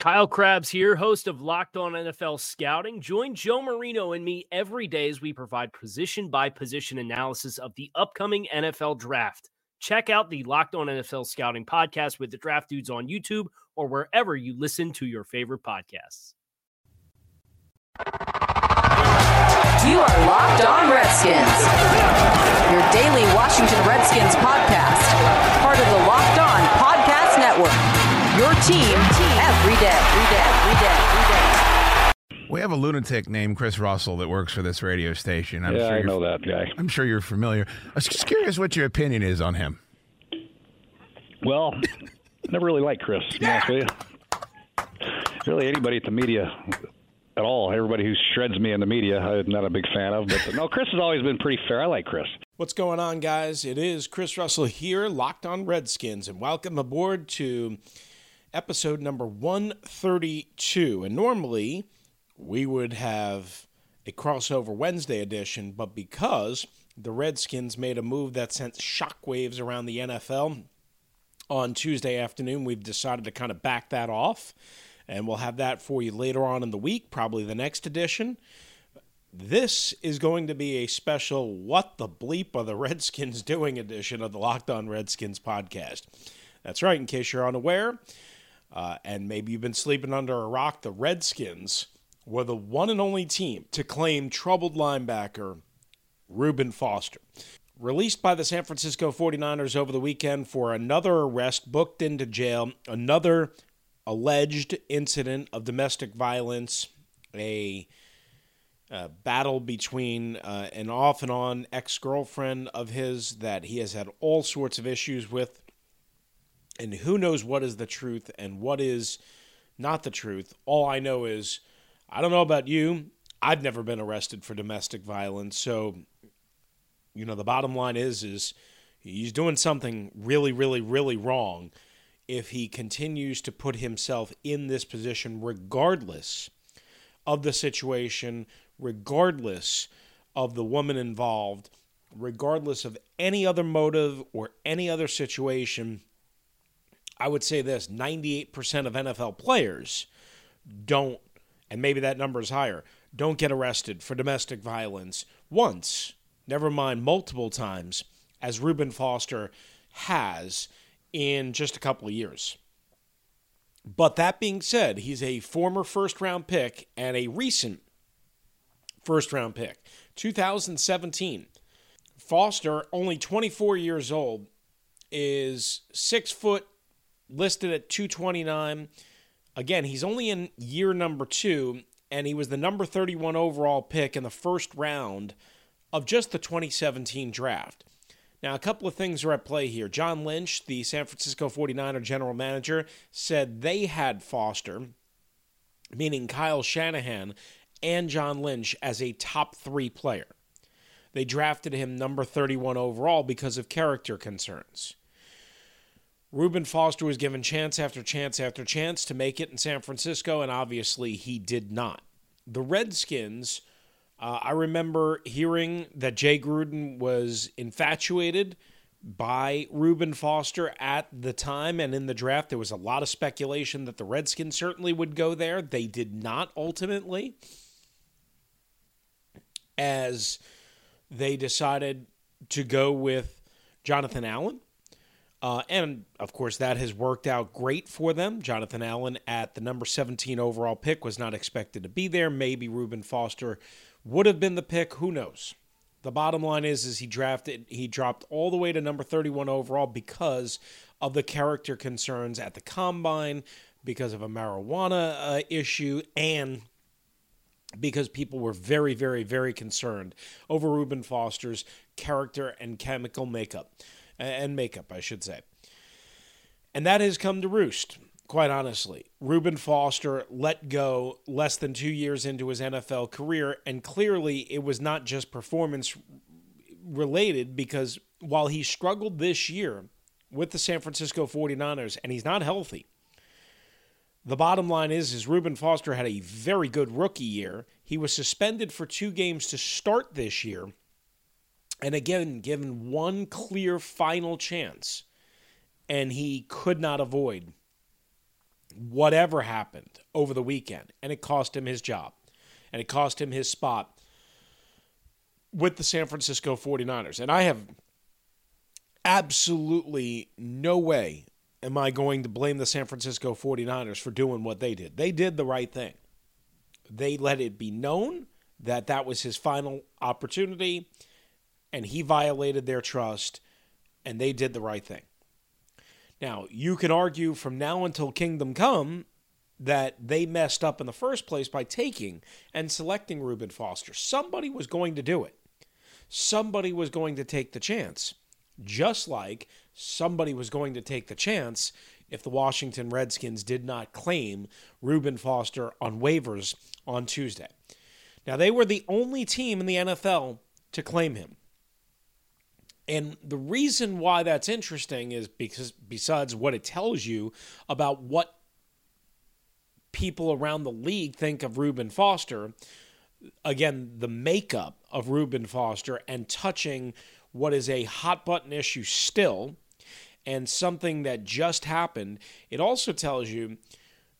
Kyle Crabbs here, host of Locked On NFL Scouting. Join Joe Marino and me every day as we provide position by position analysis of the upcoming NFL draft. Check out the Locked On NFL Scouting podcast with the draft dudes on YouTube or wherever you listen to your favorite podcasts. You are Locked On Redskins, your daily Washington Redskins podcast, part of the Locked On Podcast Network. Your team We have a lunatic named Chris Russell that works for this radio station. I'm yeah, sure I you're- know that guy. I'm sure you're familiar. I was just curious what your opinion is on him. Well, never really liked Chris. To be honest with you. Really, anybody at the media at all, everybody who shreds me in the media, I'm not a big fan of. But no, Chris has always been pretty fair. I like Chris. What's going on, guys? It is Chris Russell here, locked on Redskins, and welcome aboard to episode number 132. And normally we would have a crossover Wednesday edition, but because the Redskins made a move that sent shockwaves around the NFL on Tuesday afternoon, we've decided to kind of back that off. And we'll have that for you later on in the week, probably the next edition. This is going to be a special What the Bleep are the Redskins Doing edition of the Locked On Redskins podcast. That's right, in case you're unaware, uh, and maybe you've been sleeping under a rock, the Redskins were the one and only team to claim troubled linebacker Reuben Foster. Released by the San Francisco 49ers over the weekend for another arrest, booked into jail, another alleged incident of domestic violence, a battle between uh, an off and on ex girlfriend of his that he has had all sorts of issues with. And who knows what is the truth and what is not the truth. All I know is, I don't know about you. I've never been arrested for domestic violence. So, you know, the bottom line is, is he's doing something really, really, really wrong if he continues to put himself in this position, regardless of the situation, regardless of the woman involved, regardless of any other motive or any other situation. I would say this 98% of NFL players don't, and maybe that number is higher, don't get arrested for domestic violence once, never mind multiple times, as Reuben Foster has in just a couple of years. But that being said, he's a former first round pick and a recent first round pick. 2017. Foster, only 24 years old, is six foot, listed at 229. Again, he's only in year number two, and he was the number 31 overall pick in the first round of just the 2017 draft. Now, a couple of things are at play here. John Lynch, the San Francisco 49er general manager, said they had Foster, meaning Kyle Shanahan and John Lynch, as a top three player. They drafted him number 31 overall because of character concerns. Reuben Foster was given chance after chance after chance to make it in San Francisco, and obviously he did not. The Redskins, uh, I remember hearing that Jay Gruden was infatuated by Reuben Foster at the time and in the draft. There was a lot of speculation that the Redskins certainly would go there. They did not ultimately, as they decided to go with Jonathan Allen. Uh, and of course, that has worked out great for them. Jonathan Allen at the number 17 overall pick was not expected to be there. Maybe Reuben Foster would have been the pick. Who knows? The bottom line is, is he drafted, he dropped all the way to number 31 overall because of the character concerns at the combine, because of a marijuana uh, issue, and because people were very, very, very concerned over Reuben Foster's character and chemical makeup, and makeup, I should say. And that has come to roost, quite honestly. Reuben Foster let go less than two years into his NFL career, and clearly it was not just performance related because while he struggled this year with the San Francisco 49ers and he's not healthy, the bottom line is, is Reuben Foster had a very good rookie year. He was suspended for two games to start this year, and again given one clear final chance, and he could not avoid whatever happened over the weekend, and it cost him his job, and it cost him his spot with the San Francisco 49ers. And I have absolutely no way am I going to blame the San Francisco 49ers for doing what they did. They did the right thing. They let it be known that that was his final opportunity and he violated their trust and they did the right thing. Now, you can argue from now until kingdom come that they messed up in the first place by taking and selecting Reuben Foster. Somebody was going to do it. Somebody was going to take the chance just like somebody was going to take the chance if the Washington Redskins did not claim Reuben Foster on waivers on Tuesday. Now, they were the only team in the NFL to claim him. And the reason why that's interesting is because, besides what it tells you about what people around the league think of Reuben Foster, again, the makeup of Reuben Foster and touching what is a hot button issue still and something that just happened, it also tells you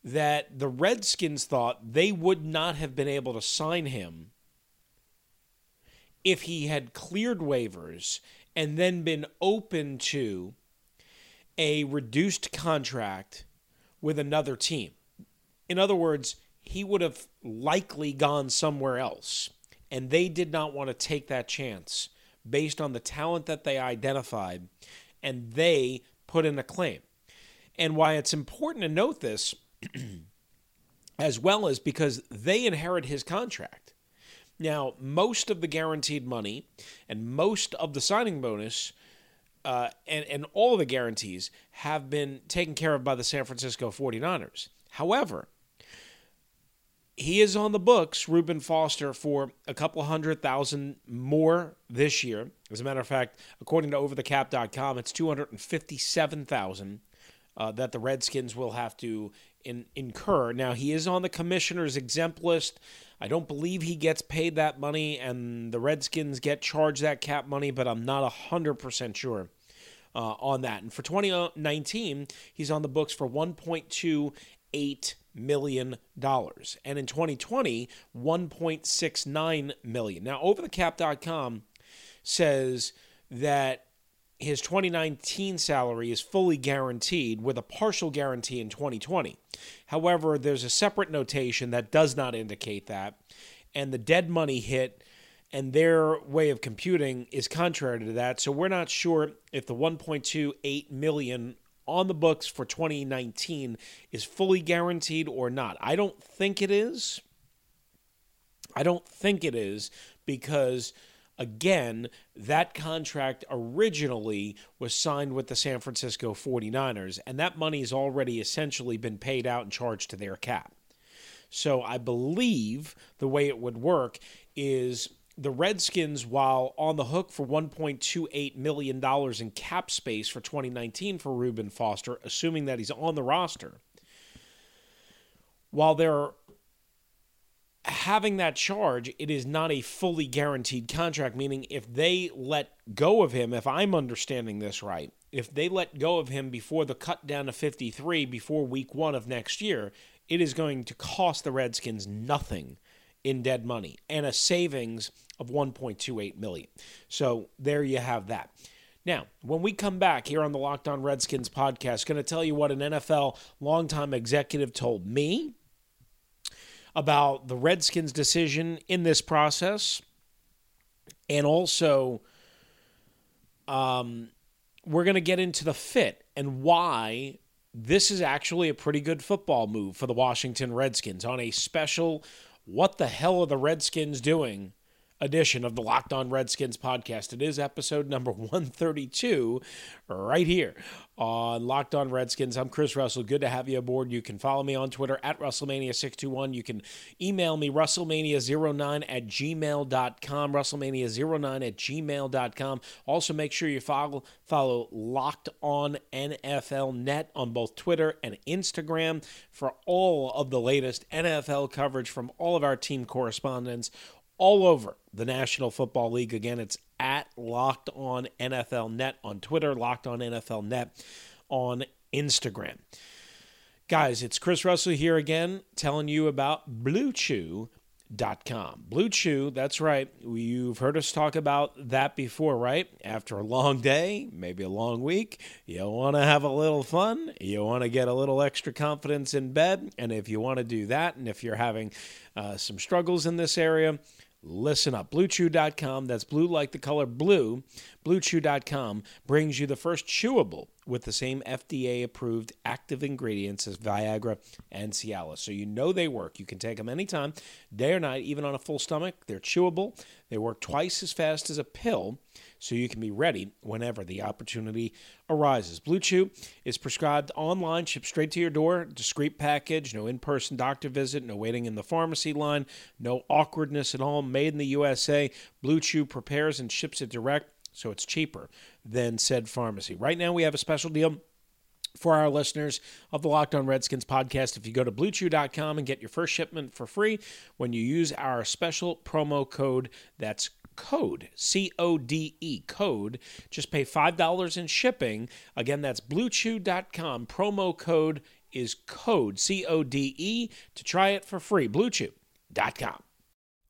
that the Redskins thought they would not have been able to sign him if he had cleared waivers and then been open to a reduced contract with another team. In other words, he would have likely gone somewhere else, and they did not want to take that chance based on the talent that they identified and they put in a claim. And why it's important to note this as well as because they inherit his contract. Now, most of the guaranteed money and most of the signing bonus uh, and, and all the guarantees have been taken care of by the San Francisco 49ers. However, he is on the books, Reuben Foster, for a couple hundred thousand more this year. As a matter of fact, according to overthecap.com, it's 257,000 uh, that the Redskins will have to in, incur. Now, he is on the commissioner's exempt list. I don't believe he gets paid that money, and the Redskins get charged that cap money, but I'm not 100% sure. Uh, on that. And for 2019, he's on the books for 1.28 million dollars and in 2020 1.69 million now overthecap.com says that his 2019 salary is fully guaranteed with a partial guarantee in 2020 however there's a separate notation that does not indicate that and the dead money hit and their way of computing is contrary to that so we're not sure if the 1.28 million on the books for 2019 is fully guaranteed or not. I don't think it is. I don't think it is because, again, that contract originally was signed with the San Francisco 49ers, and that money has already essentially been paid out and charged to their cap. So I believe the way it would work is the Redskins, while on the hook for $1.28 million in cap space for 2019 for Reuben Foster, assuming that he's on the roster, while they're having that charge, it is not a fully guaranteed contract, meaning if they let go of him, if I'm understanding this right, if they let go of him before the cut down to 53 before week one of next year, it is going to cost the Redskins nothing in dead money and a savings of 1.28 million. So there you have that. Now, when we come back here on the Locked On Redskins podcast, going to tell you what an NFL longtime executive told me about the Redskins' decision in this process, and also um, we're going to get into the fit and why this is actually a pretty good football move for the Washington Redskins on a special What the hell are the Redskins doing? Edition of the Locked On Redskins podcast. It is episode number 132 right here on Locked On Redskins. I'm Chris Russell. Good to have you aboard. You can follow me on Twitter at Russellmania621. You can email me Russellmania09 at gmail.com. Russellmania09 at gmail.com. Also, make sure you follow, follow Locked On NFL Net on both Twitter and Instagram for all of the latest NFL coverage from all of our team correspondents all over the National Football League. Again, it's at Locked On NFL Net on Twitter, Locked On NFL Net on Instagram. Guys, it's Chris Russell here again telling you about BlueChew.com. Blue Chew, that's right. You've heard us talk about that before, right? After a long day, maybe a long week, you want to have a little fun, you want to get a little extra confidence in bed. And if you want to do that, and if you're having uh, some struggles in this area, Listen up. BlueChew.com, that's blue like the color blue. BlueChew.com brings you the first chewable with the same FDA approved active ingredients as Viagra and Cialis. So you know they work. You can take them anytime, day or night, even on a full stomach. They're chewable. They work twice as fast as a pill so you can be ready whenever the opportunity arises. Blue Chew is prescribed online, shipped straight to your door, discreet package, no in person doctor visit, no waiting in the pharmacy line, no awkwardness at all. Made in the USA, Blue Chew prepares and ships it direct, so it's cheaper than said pharmacy. Right now, we have a special deal for our listeners of the Locked On Redskins podcast. If you go to bluechew.com and get your first shipment for free when you use our special promo code, that's code C O D E code. Just pay $5 in shipping. Again, that's bluechew.com. Promo code is code C O D E to try it for free. Bluechew.com.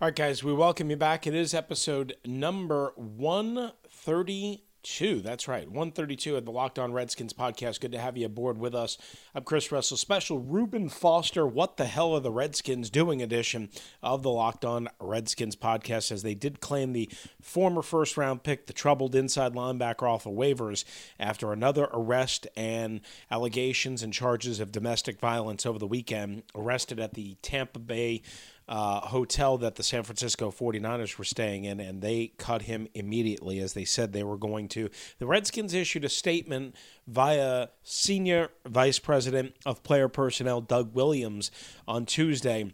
All right, guys, we welcome you back. It is episode number 132. That's right, 132 of the Locked On Redskins podcast. Good to have you aboard with us. I'm Chris Russell. Special Reuben Foster, What the Hell Are the Redskins Doing edition of the Locked On Redskins podcast, as they did claim the former first round pick, the troubled inside linebacker off of waivers after another arrest and allegations and charges of domestic violence over the weekend. Arrested at the Tampa Bay uh, hotel that the San Francisco 49ers were staying in, and they cut him immediately as they said they were going to. The Redskins issued a statement via Senior Vice President of Player Personnel Doug Williams on Tuesday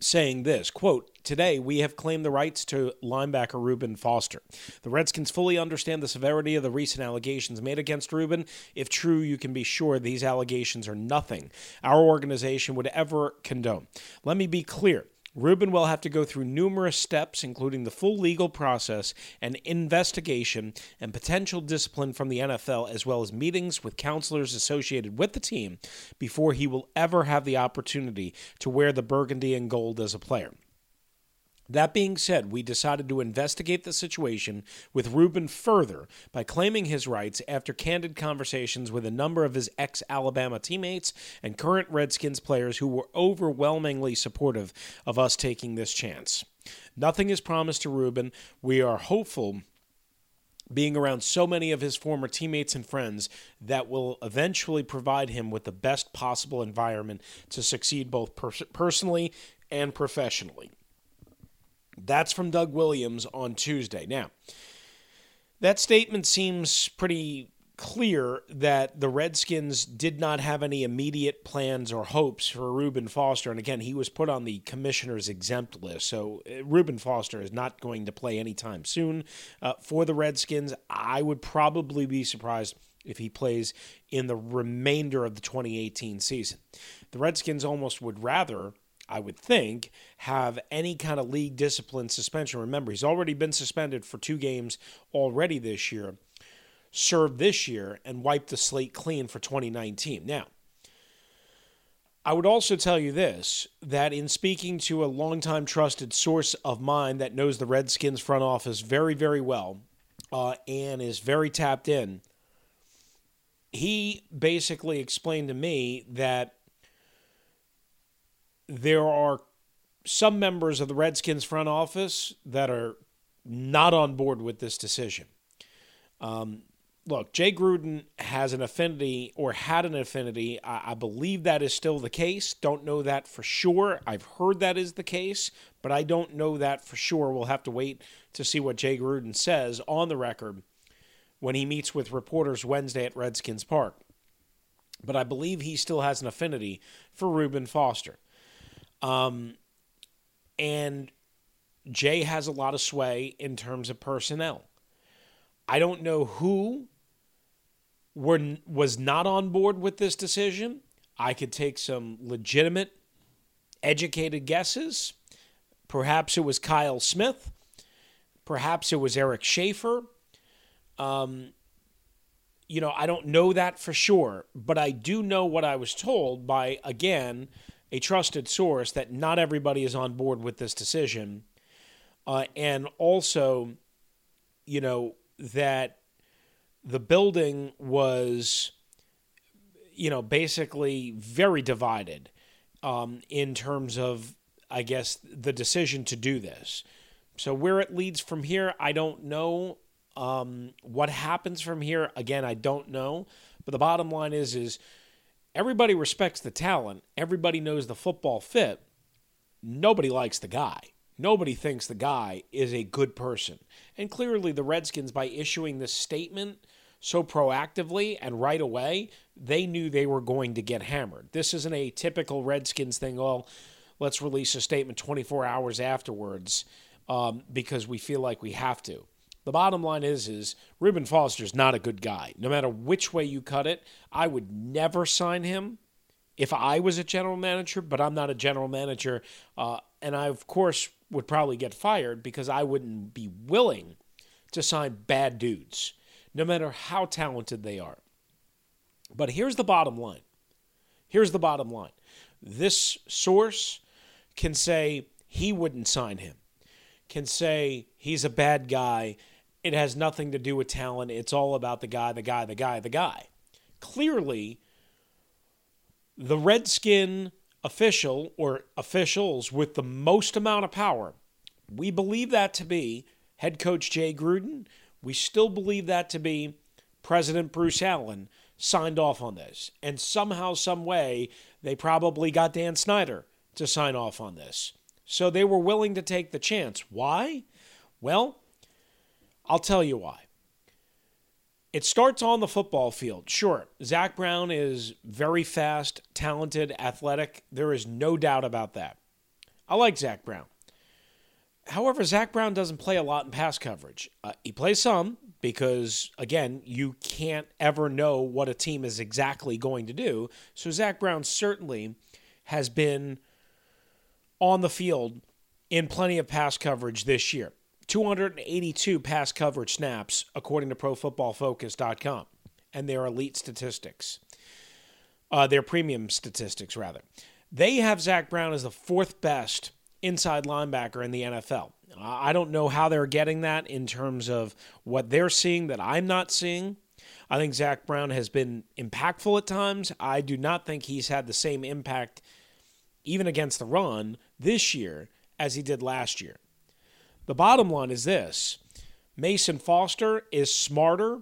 saying this quote today we have claimed the rights to linebacker reuben foster. The redskins fully understand the severity of the recent allegations made against reuben. If true you can be sure these allegations are nothing our organization would ever condone. Let me be clear Reuben will have to go through numerous steps, including the full legal process and investigation and potential discipline from the NFL, as well as meetings with counselors associated with the team, before he will ever have the opportunity to wear the burgundy and gold as a player. That being said, we decided to investigate the situation with Reuben further by claiming his rights after candid conversations with a number of his ex Alabama teammates and current Redskins players who were overwhelmingly supportive of us taking this chance. Nothing is promised to Reuben. We are hopeful being around so many of his former teammates and friends that will eventually provide him with the best possible environment to succeed both pers- personally and professionally. That's from Doug Williams on Tuesday. Now, that statement seems pretty clear that the Redskins did not have any immediate plans or hopes for Reuben Foster. And again, he was put on the commissioner's exempt list. So uh, Reuben Foster is not going to play anytime soon uh, for the Redskins. I would probably be surprised if he plays in the remainder of the 2018 season. The Redskins almost would rather I would think, have any kind of league discipline suspension. Remember, he's already been suspended for two games already this year, served this year, and wiped the slate clean for 2019. Now, I would also tell you this that in speaking to a longtime trusted source of mine that knows the Redskins front office very, very well uh, and is very tapped in, he basically explained to me that there are some members of the Redskins front office that are not on board with this decision. Um, look, Jay Gruden has an affinity or had an affinity. I, I, believe that is still the case. Don't know that for sure. I've heard that is the case, but I don't know that for sure. We'll have to wait to see what Jay Gruden says on the record when he meets with reporters Wednesday at Redskins Park. But I believe he still has an affinity for Reuben Foster. Um, and Jay has a lot of sway in terms of personnel. I don't know who were was not on board with this decision. I could take some legitimate, educated guesses. Perhaps it was Kyle Smith. Perhaps it was Eric Schaffer. Um, you know, I don't know that for sure, but I do know what I was told by, again, a trusted source that not everybody is on board with this decision. Uh, and also, you know, that the building was, you know, basically very divided um, in terms of, I guess, the decision to do this. So where it leads from here, I don't know. Um, what happens from here, again, I don't know. But the bottom line is, is everybody respects the talent. Everybody knows the football fit. Nobody likes the guy. Nobody thinks the guy is a good person. And clearly, the Redskins, by issuing this statement so proactively and right away, they knew they were going to get hammered. This isn't a typical Redskins thing, oh, let's release a statement 24 hours afterwards um, because we feel like we have to. The bottom line is, is Reuben Foster's not a good guy. No matter which way you cut it, I would never sign him if I was a general manager, but I'm not a general manager. Uh, and I, of course, would probably get fired because I wouldn't be willing to sign bad dudes, no matter how talented they are. But here's the bottom line. Here's the bottom line. This source can say he wouldn't sign him, can say he's a bad guy. It has nothing to do with talent. It's all about the guy, the guy, the guy, the guy. Clearly, the Redskin official or officials with the most amount of power. We believe that to be head coach Jay Gruden. We still believe that to be President Bruce Allen signed off on this. And somehow, some way, they probably got Dan Snyder to sign off on this. So they were willing to take the chance. Why? Well, I'll tell you why. It starts on the football field. Sure, Zach Brown is very fast, talented, athletic. There is no doubt about that. I like Zach Brown. However, Zach Brown doesn't play a lot in pass coverage. Uh, he plays some because, again, you can't ever know what a team is exactly going to do. So, Zach Brown certainly has been on the field in plenty of pass coverage this year. 282 pass coverage snaps, according to ProFootballFocus.com, and their elite statistics, uh, their premium statistics, rather. They have Zach Brown as the fourth best inside linebacker in the NFL. I don't know how they're getting that in terms of what they're seeing that I'm not seeing. I think Zach Brown has been impactful at times. I do not think he's had the same impact, even against the run, this year as he did last year. The bottom line is this Mason Foster is smarter.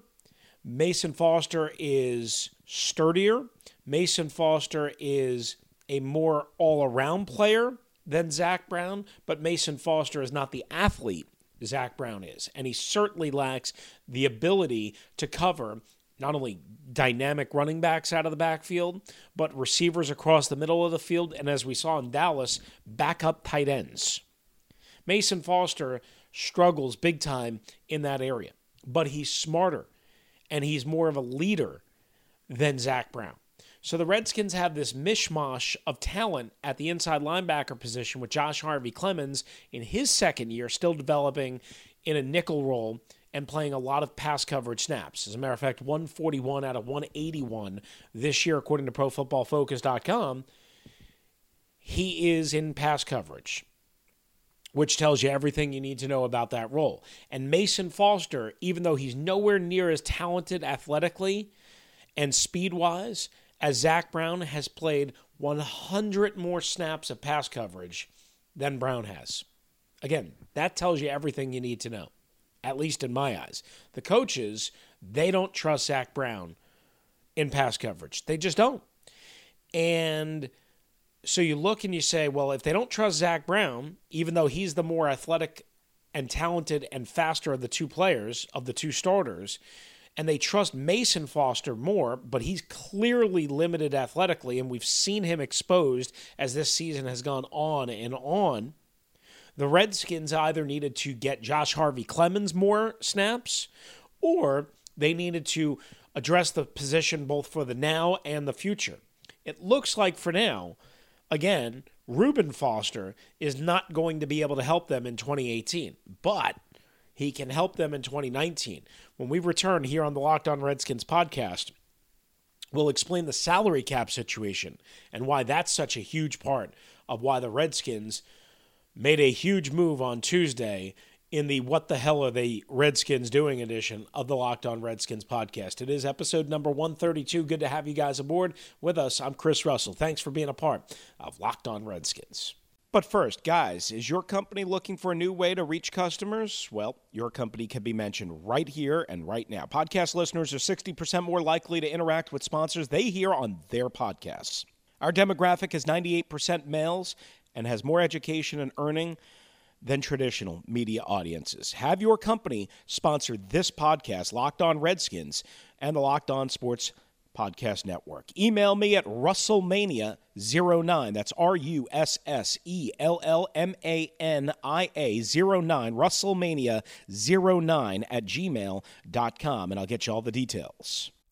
Mason Foster is sturdier. Mason Foster is a more all around player than Zach Brown, but Mason Foster is not the athlete Zach Brown is. And he certainly lacks the ability to cover not only dynamic running backs out of the backfield, but receivers across the middle of the field, and as we saw in Dallas, backup tight ends. Mason Foster struggles big time in that area, but he's smarter and he's more of a leader than Zach Brown. So the Redskins have this mishmash of talent at the inside linebacker position with Josh Harvey Clemons in his second year, still developing in a nickel role and playing a lot of pass coverage snaps. As a matter of fact, 141 out of 181 this year, according to ProFootballFocus.com. he is in pass coverage, which tells you everything you need to know about that role. And Mason Foster, even though he's nowhere near as talented athletically and speed wise as Zach Brown, has played 100 more snaps of pass coverage than Brown has. Again, that tells you everything you need to know, at least in my eyes. The coaches, they don't trust Zach Brown in pass coverage. They just don't. And so you look and you say, well, if they don't trust Zach Brown, even though he's the more athletic and talented and faster of the two players, of the two starters, and they trust Mason Foster more, but he's clearly limited athletically, and we've seen him exposed as this season has gone on and on. The Redskins either needed to get Josh Harvey Clemons more snaps, or they needed to address the position both for the now and the future. It looks like for now, again, Reuben Foster is not going to be able to help them in 2018, but he can help them in 2019. When we return here on the Locked On Redskins podcast, we'll explain the salary cap situation and why that's such a huge part of why the Redskins made a huge move on Tuesday in the What the Hell Are They Redskins Doing edition of the Locked On Redskins podcast. It is episode number 132. Good to have you guys aboard with us. I'm Chris Russell. Thanks for being a part of Locked On Redskins. But first, guys, is your company looking for a new way to reach customers? Well, your company can be mentioned right here and right now. Podcast listeners are 60% more likely to interact with sponsors they hear on their podcasts. Our demographic is 98% males and has more education and earning than traditional media audiences. Have your company sponsor this podcast, Locked On Redskins, and the Locked On Sports Podcast Network. Email me at Russellmania09. That's R U S S E L L M A N I A 09, Russellmania09 at gmail.com, and I'll get you all the details.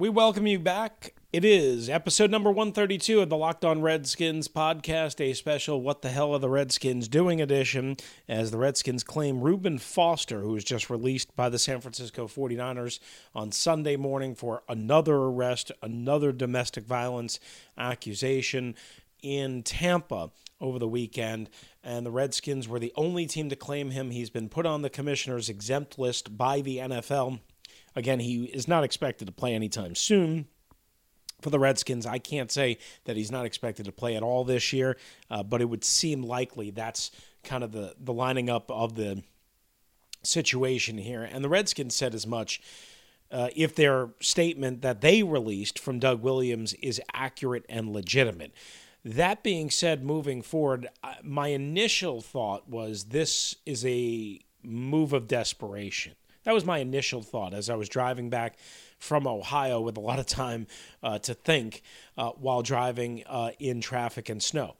We welcome you back. It is episode number 132 of the Locked On Redskins podcast, a special What the Hell Are the Redskins Doing edition, as the Redskins claim Reuben Foster, who was just released by the San Francisco 49ers on Sunday morning for another arrest, another domestic violence accusation in Tampa over the weekend. And the Redskins were the only team to claim him. He's been put on the commissioner's exempt list by the NFL. Again, he is not expected to play anytime soon. For the Redskins, I can't say that he's not expected to play at all this year, uh, but it would seem likely that's kind of the, the lining up of the situation here. And the Redskins said as much. Uh, if their statement that they released from Doug Williams is accurate and legitimate. That being said, moving forward, uh, my initial thought was this is a move of desperation. That was my initial thought as I was driving back from Ohio with a lot of time uh, to think uh, while driving uh, in traffic and snow.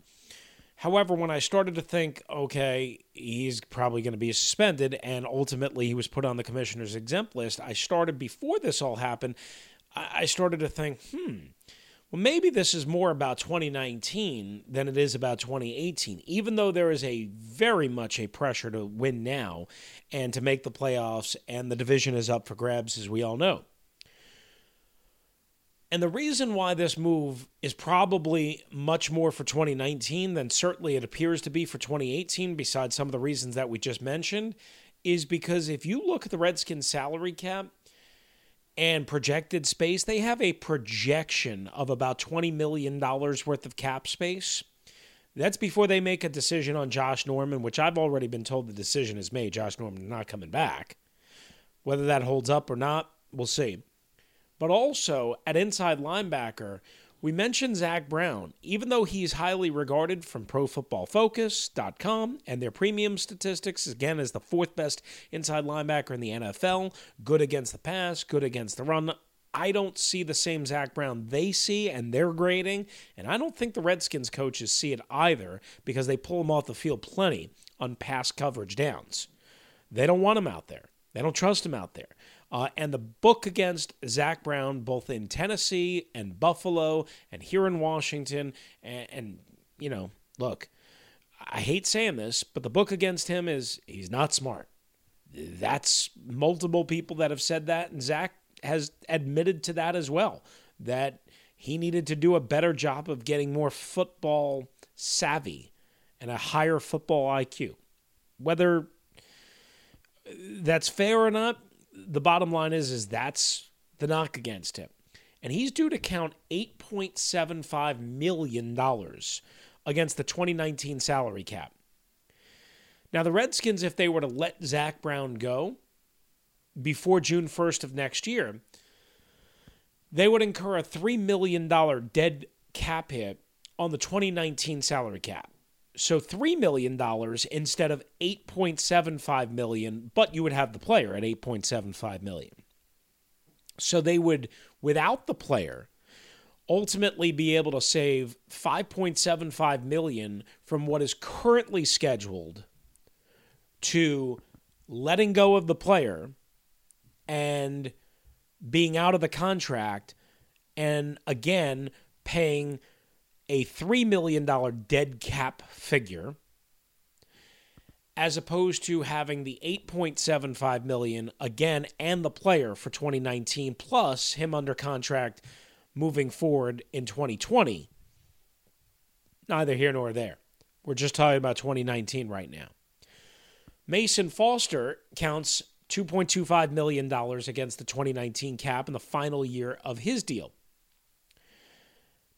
However, when I started to think, okay, he's probably going to be suspended, and ultimately he was put on the commissioner's exempt list, I started before this all happened. I started to think, hmm, well, maybe this is more about 2019 than it is about 2018, even though there is a very much a pressure to win now and to make the playoffs, and the division is up for grabs, as we all know. And the reason why this move is probably much more for 2019 than certainly it appears to be for 2018, besides some of the reasons that we just mentioned, is because if you look at the Redskins salary cap and projected space, they have a projection of about $20 million worth of cap space. That's before they make a decision on Josh Norman, which I've already been told the decision is made. Josh Norman not coming back. Whether that holds up or not, we'll see. But also at inside linebacker, we mentioned Zach Brown. Even though he's highly regarded from ProFootballFocus.com and their premium statistics, again, as the fourth best inside linebacker in the NFL, good against the pass, good against the run, I don't see the same Zach Brown they see and they're grading. And I don't think the Redskins coaches see it either because they pull him off the field plenty on pass coverage downs. They don't want him out there, they don't trust him out there. Uh, and the book against Zach Brown, both in Tennessee and Buffalo and here in Washington, and, and you know, look, I hate saying this, but the book against him is he's not smart. That's multiple people that have said that, and Zach has admitted to that as well. That he needed to do a better job of getting more football savvy and a higher football IQ. Whether that's fair or not, the bottom line is is that's the knock against him. And he's due to count $8.75 million against the 2019 salary cap. Now, the Redskins, if they were to let Zach Brown go before June 1st of next year, they would incur a $3 million dead cap hit on the 2019 salary cap. So $3 million instead of 8.75 million, but you would have the player at 8.75 million. So they would, without the player, ultimately be able to save 5.75 million from what is currently scheduled to letting go of the player and being out of the contract and again paying a $3 million dead cap figure as opposed to having the 8.75 million again and the player for 2019 plus him under contract moving forward in 2020. Neither here nor there. We're just talking about 2019 right now. Mason Foster counts $2.25 million against the 2019 cap in the final year of his deal.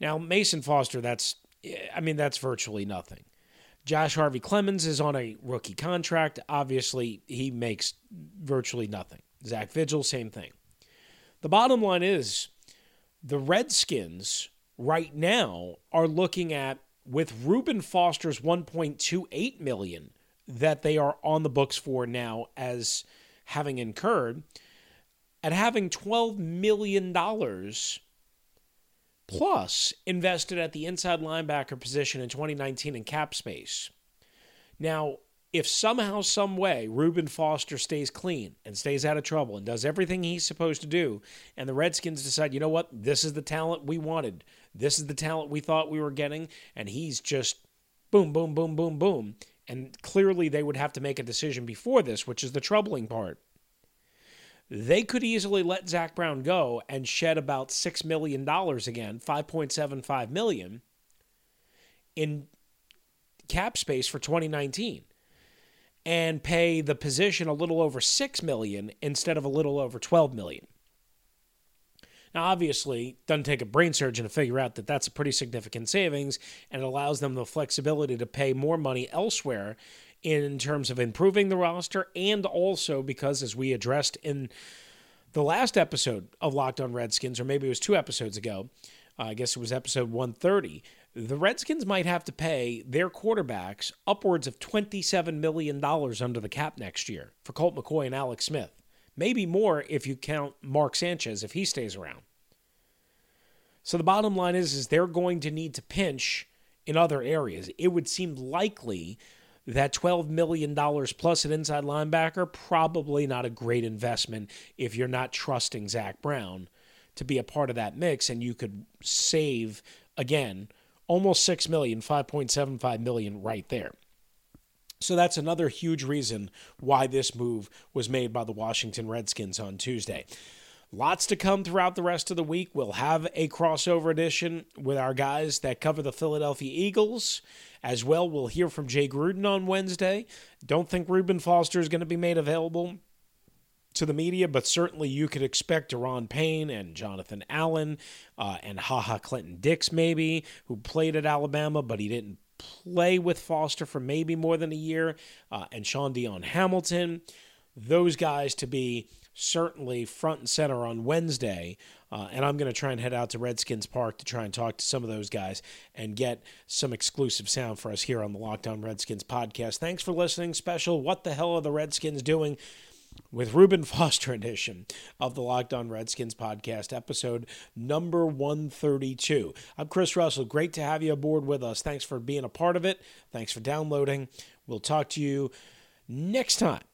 Now, Mason Foster, that's, I mean, that's virtually nothing. Josh Harvey Clemons is on a rookie contract. Obviously, he makes virtually nothing. Zach Vigil, same thing. The bottom line is the Redskins right now are looking at with Reuben Foster's 1.28 million that they are on the books for now as having incurred at having 12 million dollars plus invested at the inside linebacker position in 2019 in cap space. Now, if somehow, some way, Reuben Foster stays clean and stays out of trouble and does everything he's supposed to do, and the Redskins decide, you know what, this is the talent we wanted, this is the talent we thought we were getting, and he's just boom, boom, boom, boom, boom. And clearly, they would have to make a decision before this, which is the troubling part. They could easily let Zach Brown go and shed about $6 million again, 5.75 million in cap space for 2019 and pay the position a little over 6 million instead of a little over 12 million. Now, obviously, it doesn't take a brain surgeon to figure out that that's a pretty significant savings and it allows them the flexibility to pay more money elsewhere in terms of improving the roster and also because, as we addressed in the last episode of Locked on Redskins, or maybe it was two episodes ago, uh, I guess it was episode 130, the Redskins might have to pay their quarterbacks upwards of $27 million under the cap next year for Colt McCoy and Alex Smith. Maybe more if you count Mark Sanchez if he stays around. So the bottom line is, is they're going to need to pinch in other areas. It would seem likely that $12 million plus an inside linebacker, probably not a great investment if you're not trusting Zach Brown to be a part of that mix. And you could save, again, almost 6 million, 5.75 million right there. So that's another huge reason why this move was made by the Washington Redskins on Tuesday. Lots to come throughout the rest of the week. We'll have a crossover edition with our guys that cover the Philadelphia Eagles. As well, we'll hear from Jay Gruden on Wednesday. Don't think Reuben Foster is going to be made available to the media, but certainly you could expect Da'Ron Payne and Jonathan Allen uh, and Ha Ha Clinton Dix, maybe, who played at Alabama, but he didn't play with Foster for maybe more than a year, uh, and Shaun Dion Hamilton. Those guys to be certainly front and center on Wednesday. Uh, and I'm going to try and head out to Redskins Park to try and talk to some of those guys and get some exclusive sound for us here on the Locked On Redskins podcast. Thanks for listening. Special What the Hell Are the Redskins Doing? with Reuben Foster edition of the Locked On Redskins podcast, episode number 132. I'm Chris Russell. Great to have you aboard with us. Thanks for being a part of it. Thanks for downloading. We'll talk to you next time